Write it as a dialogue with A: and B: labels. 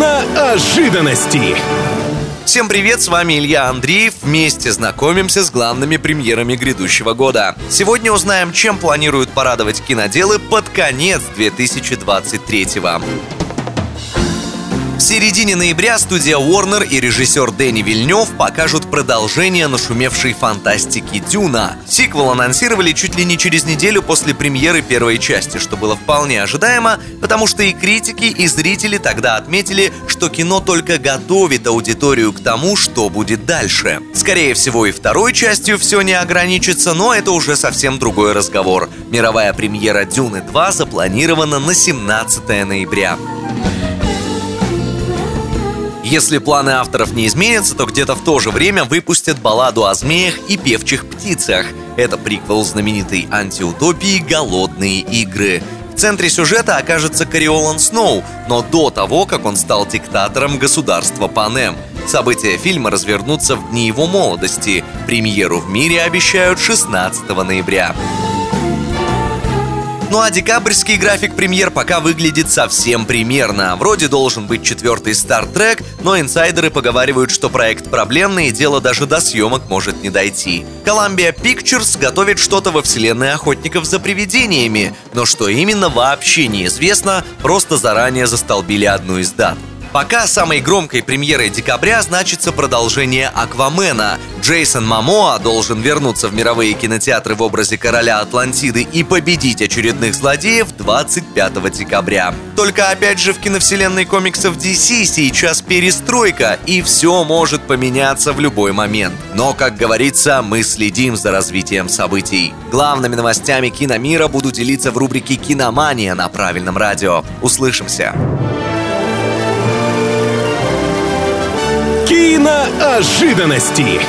A: Киноожиданности.
B: Всем привет, с вами Илья Андреев. Вместе знакомимся с главными премьерами грядущего года. Сегодня узнаем, чем планируют порадовать киноделы под конец 2023 -го. Середине ноября студия Warner и режиссер Дэнни Вильнев покажут продолжение нашумевшей фантастики «Дюна». Сиквел анонсировали чуть ли не через неделю после премьеры первой части, что было вполне ожидаемо, потому что и критики, и зрители тогда отметили, что кино только готовит аудиторию к тому, что будет дальше. Скорее всего, и второй частью все не ограничится, но это уже совсем другой разговор. Мировая премьера «Дюны 2» запланирована на 17 ноября. Если планы авторов не изменятся, то где-то в то же время выпустят балладу о змеях и певчих птицах. Это приквел знаменитой антиутопии «Голодные игры». В центре сюжета окажется Кориолан Сноу, но до того, как он стал диктатором государства Панем. События фильма развернутся в дни его молодости. Премьеру в мире обещают 16 ноября. Ну а декабрьский график премьер пока выглядит совсем примерно. Вроде должен быть четвертый Trek, но инсайдеры поговаривают, что проект проблемный и дело даже до съемок может не дойти. Columbia Pictures готовит что-то во вселенной охотников за привидениями, но что именно вообще неизвестно, просто заранее застолбили одну из дат. Пока самой громкой премьерой декабря значится продолжение «Аквамена». Джейсон Мамоа должен вернуться в мировые кинотеатры в образе короля Атлантиды и победить очередных злодеев 25 декабря. Только опять же в киновселенной комиксов DC сейчас перестройка, и все может поменяться в любой момент. Но, как говорится, мы следим за развитием событий. Главными новостями киномира буду делиться в рубрике «Киномания» на правильном радио. Услышимся!
A: Киноожиданности.